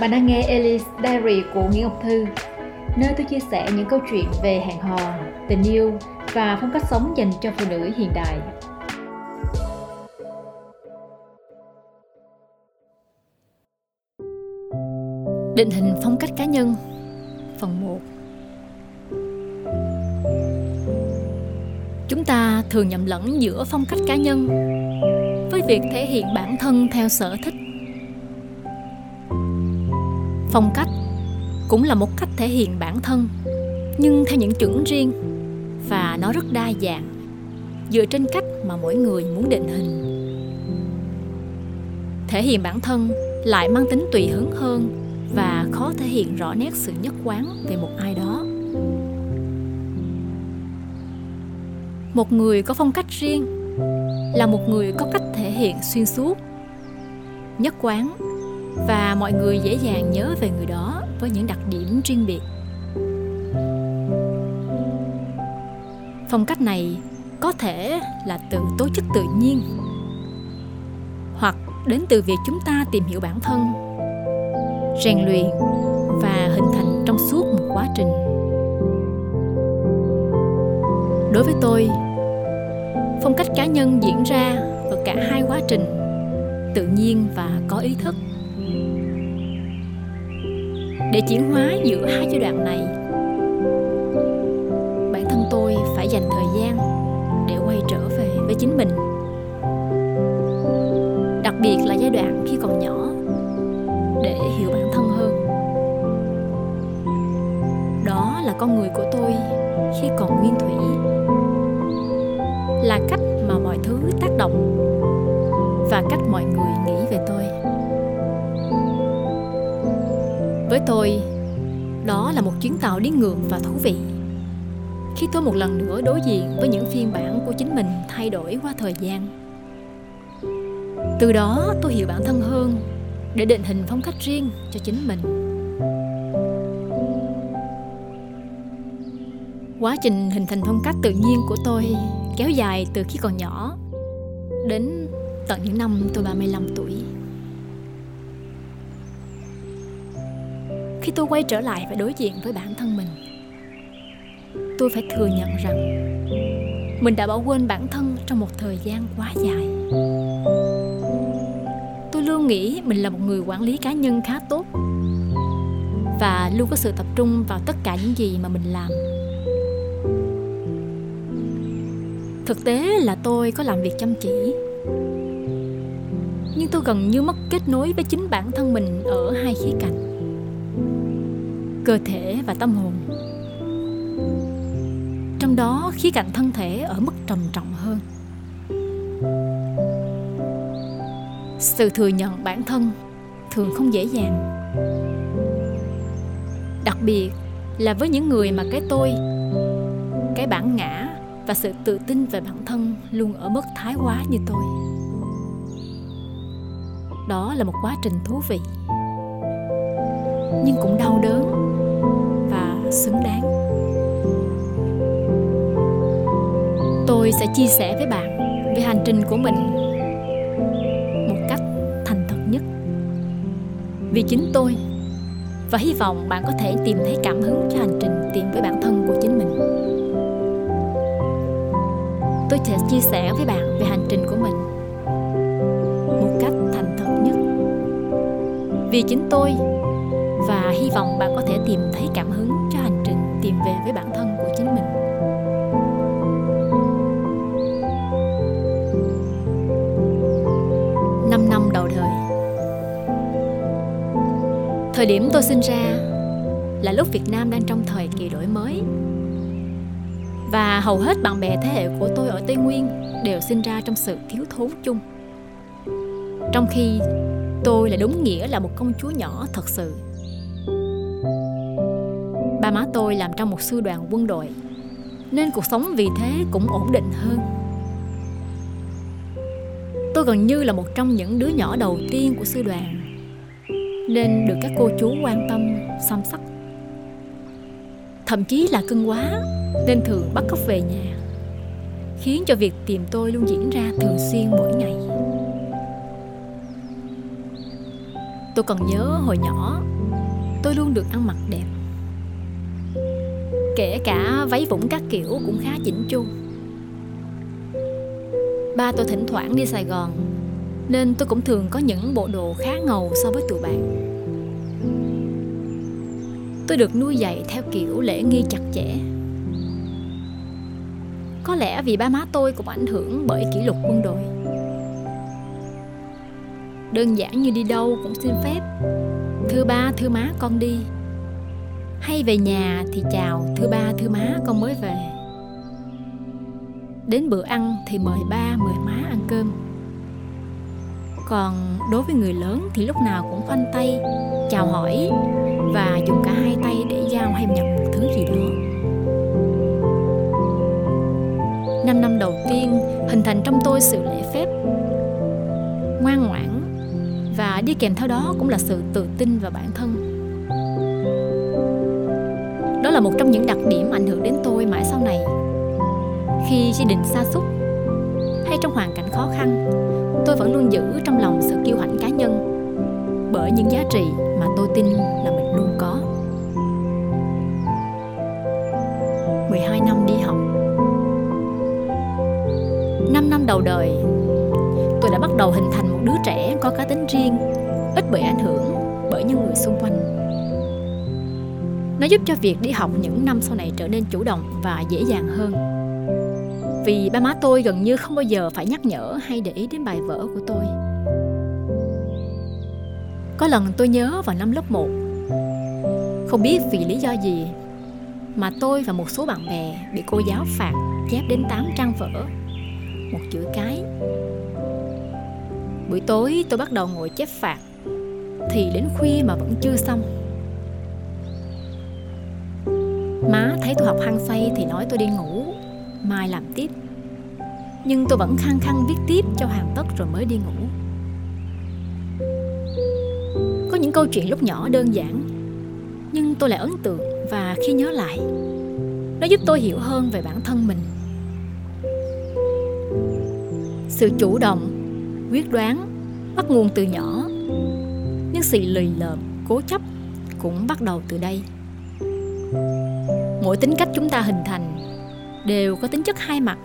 Bạn đang nghe Alice Diary của Nguyễn Ngọc Thư, nơi tôi chia sẻ những câu chuyện về hẹn hò, tình yêu và phong cách sống dành cho phụ nữ hiện đại. Định hình phong cách cá nhân. Phần 1 Chúng ta thường nhầm lẫn giữa phong cách cá nhân với việc thể hiện bản thân theo sở thích phong cách cũng là một cách thể hiện bản thân, nhưng theo những chuẩn riêng và nó rất đa dạng, dựa trên cách mà mỗi người muốn định hình. Thể hiện bản thân lại mang tính tùy hứng hơn và khó thể hiện rõ nét sự nhất quán về một ai đó. Một người có phong cách riêng là một người có cách thể hiện xuyên suốt, nhất quán và mọi người dễ dàng nhớ về người đó với những đặc điểm riêng biệt. Phong cách này có thể là từ tố chất tự nhiên, hoặc đến từ việc chúng ta tìm hiểu bản thân, rèn luyện và hình thành trong suốt một quá trình. Đối với tôi, phong cách cá nhân diễn ra ở cả hai quá trình, tự nhiên và có ý thức để chuyển hóa giữa hai giai đoạn này. Bản thân tôi phải dành thời gian để quay trở về với chính mình. Đặc biệt là giai đoạn khi còn nhỏ, để hiểu bản thân hơn. Đó là con người của tôi khi còn nguyên thủy. Là cách mà mọi thứ tác động và cách mọi người nghĩ về tôi. Với tôi đó là một chuyến tàu đi ngược và thú vị. Khi tôi một lần nữa đối diện với những phiên bản của chính mình thay đổi qua thời gian. Từ đó, tôi hiểu bản thân hơn để định hình phong cách riêng cho chính mình. Quá trình hình thành phong cách tự nhiên của tôi kéo dài từ khi còn nhỏ đến tận những năm tôi 35 tuổi. Khi tôi quay trở lại và đối diện với bản thân mình, tôi phải thừa nhận rằng mình đã bỏ quên bản thân trong một thời gian quá dài. Tôi luôn nghĩ mình là một người quản lý cá nhân khá tốt và luôn có sự tập trung vào tất cả những gì mà mình làm. Thực tế là tôi có làm việc chăm chỉ. Nhưng tôi gần như mất kết nối với chính bản thân mình ở hai khía cạnh cơ thể và tâm hồn. Trong đó, khía cạnh thân thể ở mức trầm trọng hơn. Sự thừa nhận bản thân thường không dễ dàng. Đặc biệt là với những người mà cái tôi, cái bản ngã và sự tự tin về bản thân luôn ở mức thái quá như tôi. Đó là một quá trình thú vị nhưng cũng đau đớn và xứng đáng. Tôi sẽ chia sẻ với bạn về hành trình của mình một cách thành thật nhất. Vì chính tôi và hy vọng bạn có thể tìm thấy cảm hứng cho hành trình tìm với bản thân của chính mình. Tôi sẽ chia sẻ với bạn về hành trình của mình một cách thành thật nhất. Vì chính tôi và hy vọng bạn có thể tìm thấy cảm hứng cho hành trình tìm về với bản thân của chính mình. Năm năm đầu đời. Thời điểm tôi sinh ra là lúc việt nam đang trong thời kỳ đổi mới. Và hầu hết bạn bè thế hệ của tôi ở tây nguyên đều sinh ra trong sự thiếu thốn chung. Trong khi tôi là đúng nghĩa là một công chúa nhỏ thật sự ba má tôi làm trong một sư đoàn quân đội, nên cuộc sống vì thế cũng ổn định hơn. Tôi gần như là một trong những đứa nhỏ đầu tiên của sư đoàn, nên được các cô chú quan tâm chăm sóc thậm chí là cưng quá, nên thường bắt cóc về nhà, khiến cho việc tìm tôi luôn diễn ra thường xuyên mỗi ngày. Tôi còn nhớ hồi nhỏ, Tôi luôn được ăn mặc đẹp Kể cả váy vũng các kiểu cũng khá chỉnh chu. Ba tôi thỉnh thoảng đi Sài Gòn Nên tôi cũng thường có những bộ đồ khá ngầu so với tụi bạn. Tôi được nuôi dạy theo kiểu lễ nghi chặt chẽ. Có lẽ vì ba má tôi cũng ảnh hưởng bởi kỷ luật quân đội. Đơn giản như đi đâu cũng xin phép. Thưa ba, thưa má con đi. Hay về nhà thì chào Thưa ba, thưa má con mới về. Đến bữa ăn thì mời ba, mời má ăn cơm. Còn đối với người lớn thì lúc nào cũng khoanh tay Chào hỏi Và dùng cả hai tay để giao hay nhận một thứ gì đó. Năm năm đầu tiên hình thành trong tôi sự lễ phép Ngoan ngoãn và đi kèm theo đó cũng là sự tự tin vào bản thân là một trong những đặc điểm ảnh hưởng đến tôi mãi sau này. Khi gia đình xa xúc hay trong hoàn cảnh khó khăn, tôi vẫn luôn giữ trong lòng sự kiêu hãnh cá nhân bởi những giá trị mà tôi tin là mình luôn có. 12 năm đi học. 5 năm đầu đời, tôi đã bắt đầu hình thành một đứa trẻ có cá tính riêng, ít bị ảnh hưởng bởi những người xung quanh nó giúp cho việc đi học những năm sau này trở nên chủ động và dễ dàng hơn. Vì ba má tôi gần như không bao giờ phải nhắc nhở hay để ý đến bài vở của tôi. Có lần tôi nhớ vào năm lớp 1 Không biết vì lý do gì Mà tôi và một số bạn bè bị cô giáo phạt chép đến 8 trang vở, Một chữ cái. Buổi tối tôi bắt đầu ngồi chép phạt, Thì đến khuya mà vẫn chưa xong. Má thấy tôi học hăng say thì nói tôi đi ngủ, Mai làm tiếp. Nhưng tôi vẫn khăng khăng viết tiếp cho hoàn tất rồi mới đi ngủ. Có những câu chuyện lúc nhỏ đơn giản, Nhưng tôi lại ấn tượng và khi nhớ lại, Nó giúp tôi hiểu hơn về bản thân mình. Sự chủ động, quyết đoán, bắt nguồn từ nhỏ nhưng sự lười lợm, cố chấp cũng bắt đầu từ đây mỗi tính cách chúng ta hình thành đều có tính chất hai mặt.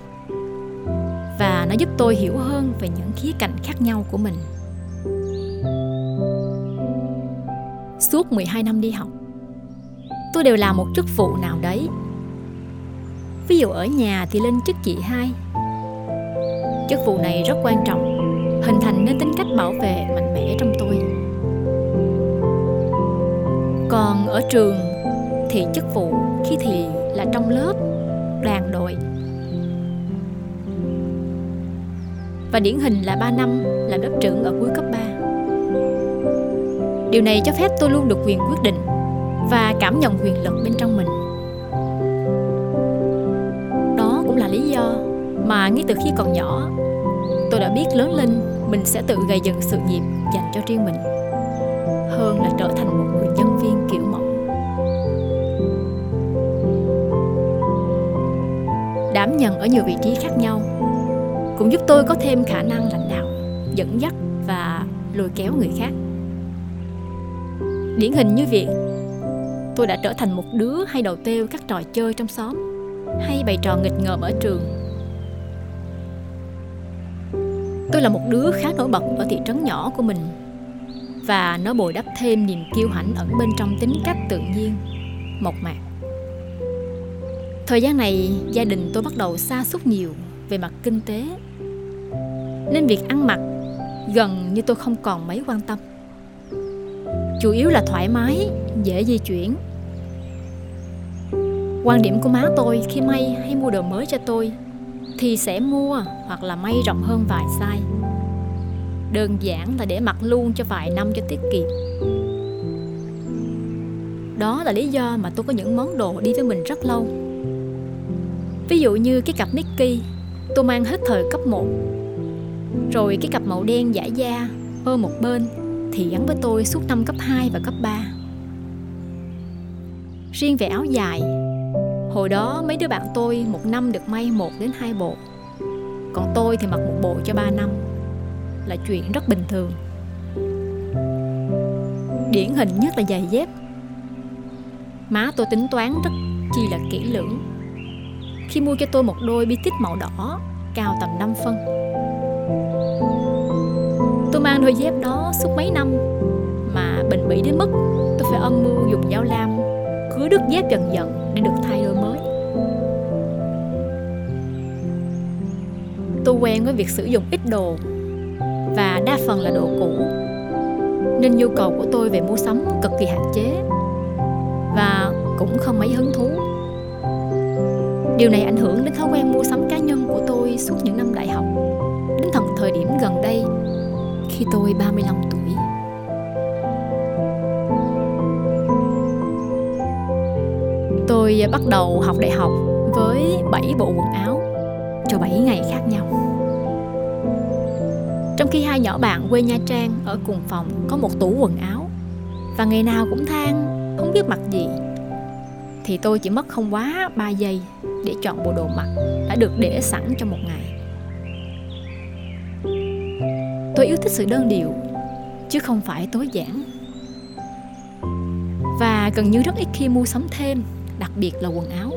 Và nó giúp tôi hiểu hơn về những khía cạnh khác nhau của mình. Suốt 12 năm đi học, tôi đều làm một chức vụ nào đấy. Ví dụ ở nhà thì lên chức chị hai. Chức vụ này rất quan trọng, hình thành nên tính cách bảo vệ mạnh mẽ trong tôi. Còn ở trường thì chức vụ khi thì là trong lớp đoàn đội và điển hình là 3 năm làm lớp trưởng ở cuối cấp 3. Điều này cho phép tôi luôn được quyền quyết định và cảm nhận quyền lực bên trong mình. Đó cũng là lý do mà ngay từ khi còn nhỏ, tôi đã biết lớn lên mình sẽ tự gây dựng sự nghiệp dành cho riêng mình hơn là trở thành đảm nhận ở nhiều vị trí khác nhau cũng giúp tôi có thêm khả năng lãnh đạo dẫn dắt và lôi kéo người khác. Điển hình như việc tôi đã trở thành một đứa hay đầu têu các trò chơi trong xóm hay bày trò nghịch ngợm ở trường. Tôi là một đứa khá nổi bật ở thị trấn nhỏ của mình Và nó bồi đắp thêm niềm kiêu hãnh ẩn bên trong tính cách tự nhiên, mộc mạc. Thời gian này gia đình tôi bắt đầu xa xúc nhiều về mặt kinh tế. Nên việc ăn mặc gần như tôi không còn mấy quan tâm. Chủ yếu là thoải mái, dễ di chuyển. Quan điểm của má tôi khi may hay mua đồ mới cho tôi thì sẽ mua hoặc là may rộng hơn vài size. Đơn giản là để mặc luôn cho vài năm cho tiết kiệm. Đó là lý do mà tôi có những món đồ đi với mình rất lâu ví dụ như cái cặp Mickey tôi mang hết thời cấp 1 rồi cái cặp màu đen giả da Ơ một bên, thì gắn với tôi suốt năm cấp 2 và cấp 3 riêng về áo dài, Hồi đó mấy đứa bạn tôi một năm được may một đến hai bộ. Còn tôi thì mặc một bộ cho ba năm, Là chuyện rất bình thường. Điển hình nhất là giày dép. Má tôi tính toán rất chi là kỹ lưỡng. Khi mua cho tôi một đôi bi tích màu đỏ, Cao tầm 5 phân. Tôi mang đôi dép đó suốt mấy năm, Mà bệnh bỉ đến mức Tôi phải âm mưu dùng dao lam Cứa đứt dép dần dần Để được thay đôi mới. Tôi quen với việc sử dụng ít đồ, Và đa phần là đồ cũ, Nên nhu cầu của tôi về mua sắm cực kỳ hạn chế, Và cũng không mấy hứng thú. Điều này ảnh hưởng đến thói quen mua sắm cá nhân của tôi suốt những năm đại học. Đến tận thời điểm gần đây, Khi tôi 35 tuổi. Tôi bắt đầu học đại học với 7 bộ quần áo cho 7 ngày khác nhau. Trong khi hai nhỏ bạn quê Nha Trang ở cùng phòng có một tủ quần áo, và ngày nào cũng than, không biết mặc gì thì tôi chỉ mất không quá 3 giây để chọn bộ đồ mặc đã được để sẵn trong một ngày. Tôi yêu thích sự đơn điệu chứ không phải tối giản. Và gần như rất ít khi mua sắm thêm, đặc biệt là quần áo.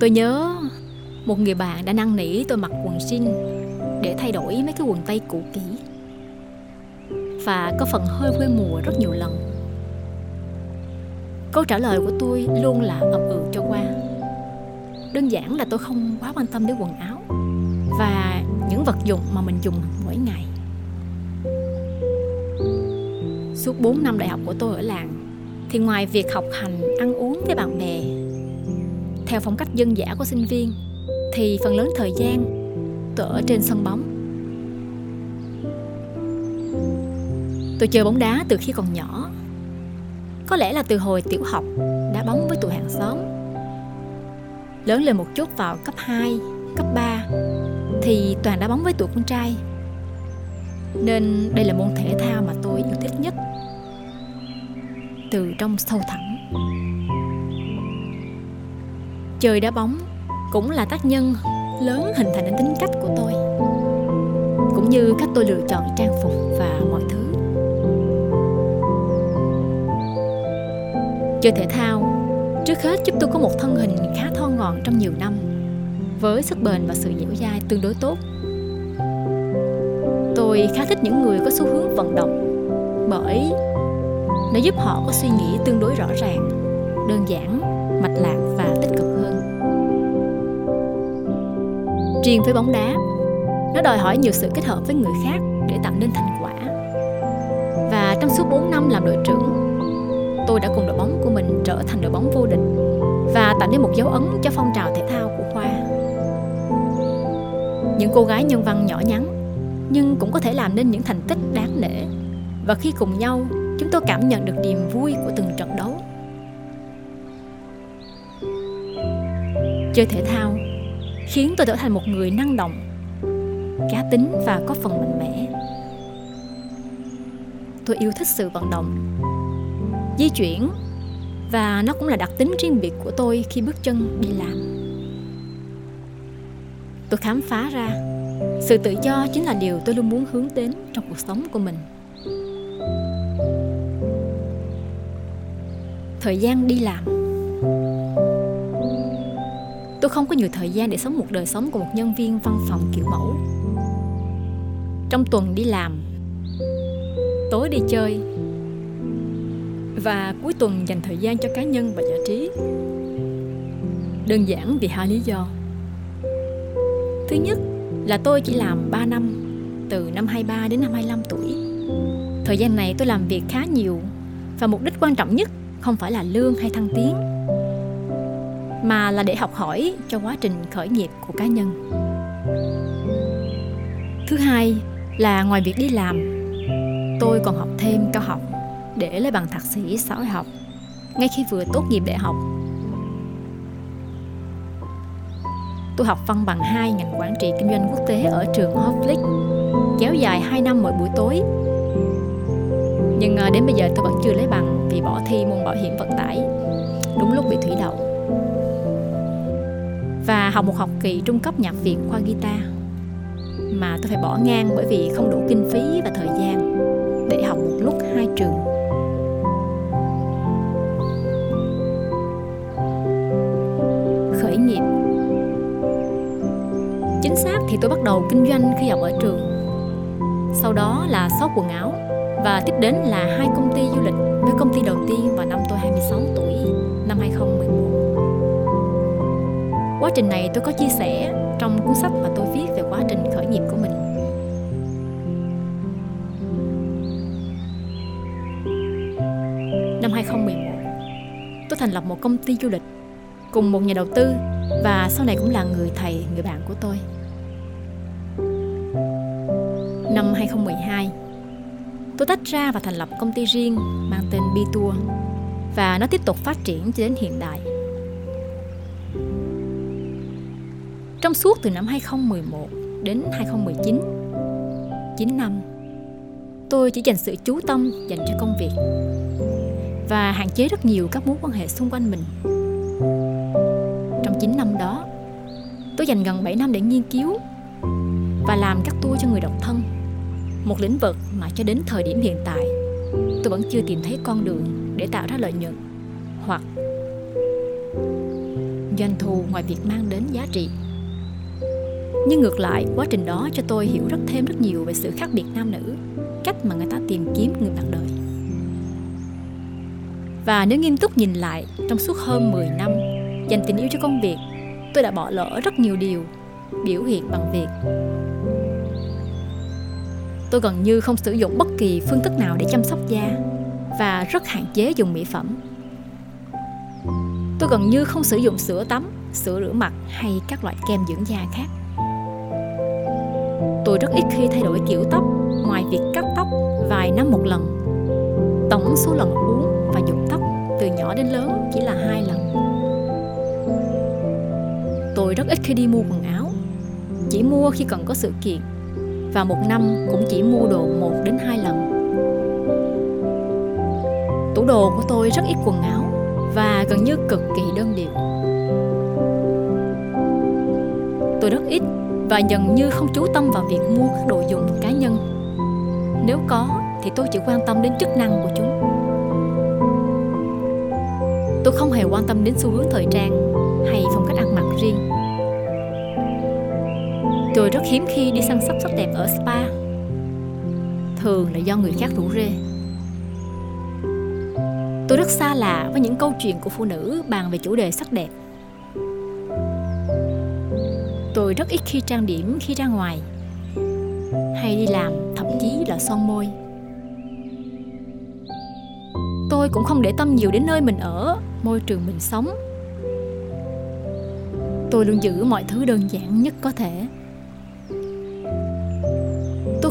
Tôi nhớ một người bạn đã năn nỉ tôi mặc quần jean để thay đổi mấy cái quần tây cũ kỹ và có phần hơi quê mùa rất nhiều lần. Câu trả lời của tôi luôn là ậm ừ cho qua. Đơn giản là tôi không quá quan tâm đến quần áo và những vật dụng mà mình dùng mỗi ngày. Suốt 4 năm đại học của tôi ở làng thì ngoài việc học hành, ăn uống với bạn bè theo phong cách dân dã của sinh viên thì phần lớn thời gian tôi ở trên sân bóng tôi chơi bóng đá từ khi còn nhỏ có lẽ là từ hồi tiểu học đá bóng với tụi hàng xóm. Lớn lên một chút vào cấp 2, cấp 3 thì toàn đá bóng với tụi con trai. Nên đây là môn thể thao mà tôi yêu thích nhất. Từ trong sâu thẳm. Chơi đá bóng cũng là tác nhân lớn hình thành nên tính cách của tôi. Cũng như cách tôi lựa chọn trang phục và mọi thứ. Chơi thể thao. Trước hết giúp tôi có một thân hình khá thon gọn trong nhiều năm với sức bền và sự dẻo dai tương đối tốt. Tôi khá thích những người có xu hướng vận động bởi nó giúp họ có suy nghĩ tương đối rõ ràng đơn giản mạch lạc và tích cực hơn. Riêng với bóng đá, nó đòi hỏi nhiều sự kết hợp với người khác để tạo nên thành quả. Và trong suốt 4 năm làm đội trưởng, tôi đã cùng đội bóng của mình trở thành đội bóng vô địch và tạo nên một dấu ấn cho phong trào thể thao của khoa. Những cô gái nhân văn nhỏ nhắn, nhưng cũng có thể làm nên những thành tích đáng nể. Và khi cùng nhau, chúng tôi cảm nhận được niềm vui của từng trận đấu. Chơi thể thao khiến tôi trở thành một người năng động, cá tính và có phần mạnh mẽ. Tôi yêu thích sự vận động di chuyển. Và nó cũng là đặc tính riêng biệt của tôi khi bước chân đi làm. Tôi khám phá ra. Sự tự do chính là điều tôi luôn muốn hướng đến trong cuộc sống của mình. Thời gian đi làm. Tôi không có nhiều thời gian để sống một đời sống của một nhân viên văn phòng kiểu mẫu. Trong tuần đi làm, tối đi chơi và cuối tuần dành thời gian cho cá nhân và giải trí. Đơn giản vì hai lý do. Thứ nhất là tôi chỉ làm 3 năm, từ năm 23 đến năm 25 tuổi. Thời gian này tôi làm việc khá nhiều và mục đích quan trọng nhất không phải là lương hay thăng tiến, mà là để học hỏi cho quá trình khởi nghiệp của cá nhân. Thứ hai là ngoài việc đi làm, tôi còn học thêm cao học để lấy bằng thạc sĩ xã hội học, ngay khi vừa tốt nghiệp đại học. Tôi học văn bằng 2 ngành quản trị kinh doanh quốc tế ở trường Hoflick, kéo dài 2 năm mỗi buổi tối. Nhưng à, đến bây giờ tôi vẫn chưa lấy bằng vì bỏ thi môn bảo hiểm vận tải, đúng lúc bị thủy đậu. Và học một học kỳ trung cấp nhạc viện khoa guitar, mà tôi phải bỏ ngang bởi vì không đủ kinh phí và thời gian để học một lúc hai trường. Thì tôi bắt đầu kinh doanh khi học ở trường. Sau đó là shop quần áo và tiếp đến là hai công ty du lịch với công ty đầu tiên vào năm tôi 26 tuổi năm 2011 quá trình này tôi có chia sẻ trong cuốn sách mà tôi viết về quá trình khởi nghiệp của mình. Năm 2011 tôi thành lập một công ty du lịch cùng một nhà đầu tư và sau này cũng là người thầy, người bạn của tôi. Năm 2012, tôi tách ra và thành lập công ty riêng mang tên B Tour và nó tiếp tục phát triển cho đến hiện đại. Trong suốt từ năm 2011 đến 2019, 9 năm, tôi chỉ dành sự chú tâm dành cho công việc và hạn chế rất nhiều các mối quan hệ xung quanh mình. Trong 9 năm đó Tôi dành gần 7 năm để nghiên cứu Và làm các tour cho người độc thân. Một lĩnh vực mà cho đến thời điểm hiện tại, Tôi vẫn chưa tìm thấy con đường để tạo ra lợi nhuận Hoặc doanh thu ngoài việc mang đến giá trị. Nhưng ngược lại, quá trình đó cho tôi hiểu rất thêm rất nhiều về sự khác biệt nam nữ, cách mà người ta tìm kiếm người bạn đời. Và nếu nghiêm túc nhìn lại, trong suốt hơn 10 năm dành tình yêu cho công việc, tôi đã bỏ lỡ rất nhiều điều biểu hiện bằng việc tôi gần như không sử dụng bất kỳ phương thức nào để chăm sóc da và rất hạn chế dùng mỹ phẩm. Tôi gần như không sử dụng sữa tắm, sữa rửa mặt hay các loại kem dưỡng da khác. Tôi rất ít khi thay đổi kiểu tóc, ngoài việc cắt tóc vài năm một lần. Tổng số lần uống và nhuộm tóc từ nhỏ đến lớn chỉ là hai lần. Tôi rất ít khi đi mua quần áo, chỉ mua khi cần có sự kiện và một năm cũng chỉ mua đồ một đến hai lần. Tủ đồ của tôi rất ít quần áo và gần như cực kỳ đơn điệu. Tôi rất ít và gần như không chú tâm vào việc mua các đồ dùng cá nhân. Nếu có thì tôi chỉ quan tâm đến chức năng của chúng. Tôi không hề quan tâm đến xu hướng thời trang hay phong cách ăn mặc riêng tôi rất hiếm khi đi săn sóc sắc đẹp ở spa. Thường là do người khác rủ rê. Tôi rất xa lạ với những câu chuyện của phụ nữ bàn về chủ đề sắc đẹp. Tôi rất ít khi trang điểm khi ra ngoài, hay đi làm, thậm chí là son môi. Tôi cũng không để tâm nhiều đến nơi mình ở, môi trường mình sống. Tôi luôn giữ mọi thứ đơn giản nhất có thể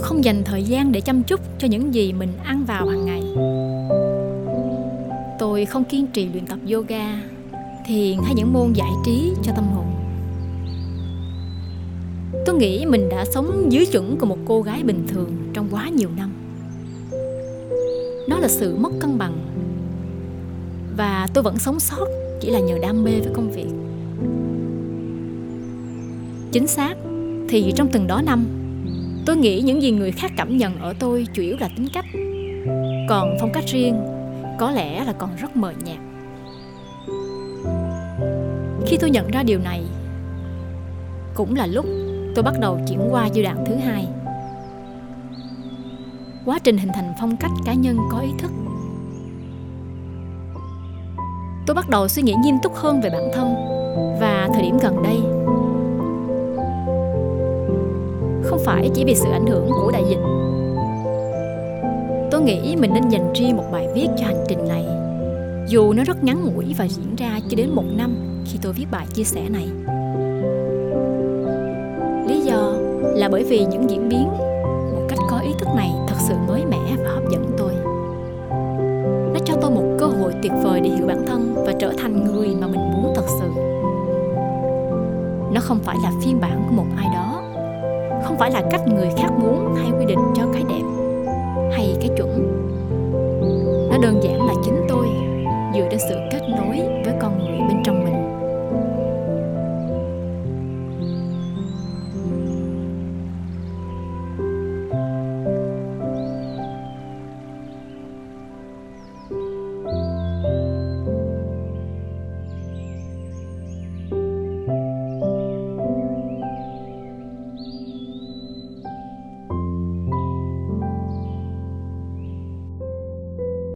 không dành thời gian để chăm chút cho những gì mình ăn vào hàng ngày. Tôi không kiên trì luyện tập yoga thiền hay những môn giải trí cho tâm hồn. Tôi nghĩ mình đã sống dưới chuẩn của một cô gái bình thường trong quá nhiều năm. Nó là sự mất cân bằng. Và tôi vẫn sống sót chỉ là nhờ đam mê với công việc. Chính xác, thì trong từng đó năm tôi nghĩ những gì người khác cảm nhận ở tôi chủ yếu là tính cách. Còn phong cách riêng, có lẽ là còn rất mờ nhạt. Khi tôi nhận ra điều này, cũng là lúc tôi bắt đầu chuyển qua giai đoạn thứ hai. Quá trình hình thành phong cách cá nhân có ý thức. Tôi bắt đầu suy nghĩ nghiêm túc hơn về bản thân và thời điểm gần đây không phải chỉ vì sự ảnh hưởng của đại dịch. Tôi nghĩ mình nên dành riêng một bài viết cho hành trình này. Dù nó rất ngắn ngủi và diễn ra chưa đến một năm khi tôi viết bài chia sẻ này. Lý do là bởi vì những diễn biến một cách có ý thức này thật sự mới mẻ và hấp dẫn tôi. Nó cho tôi một cơ hội tuyệt vời để hiểu bản thân và trở thành người mà mình muốn thật sự. Nó không phải là phiên bản của một ai đó không phải là cách người khác muốn hay quy định cho cái đẹp hay cái chuẩn. Nó đơn giản là chính tôi, dựa trên sự kết nối với con người bên trong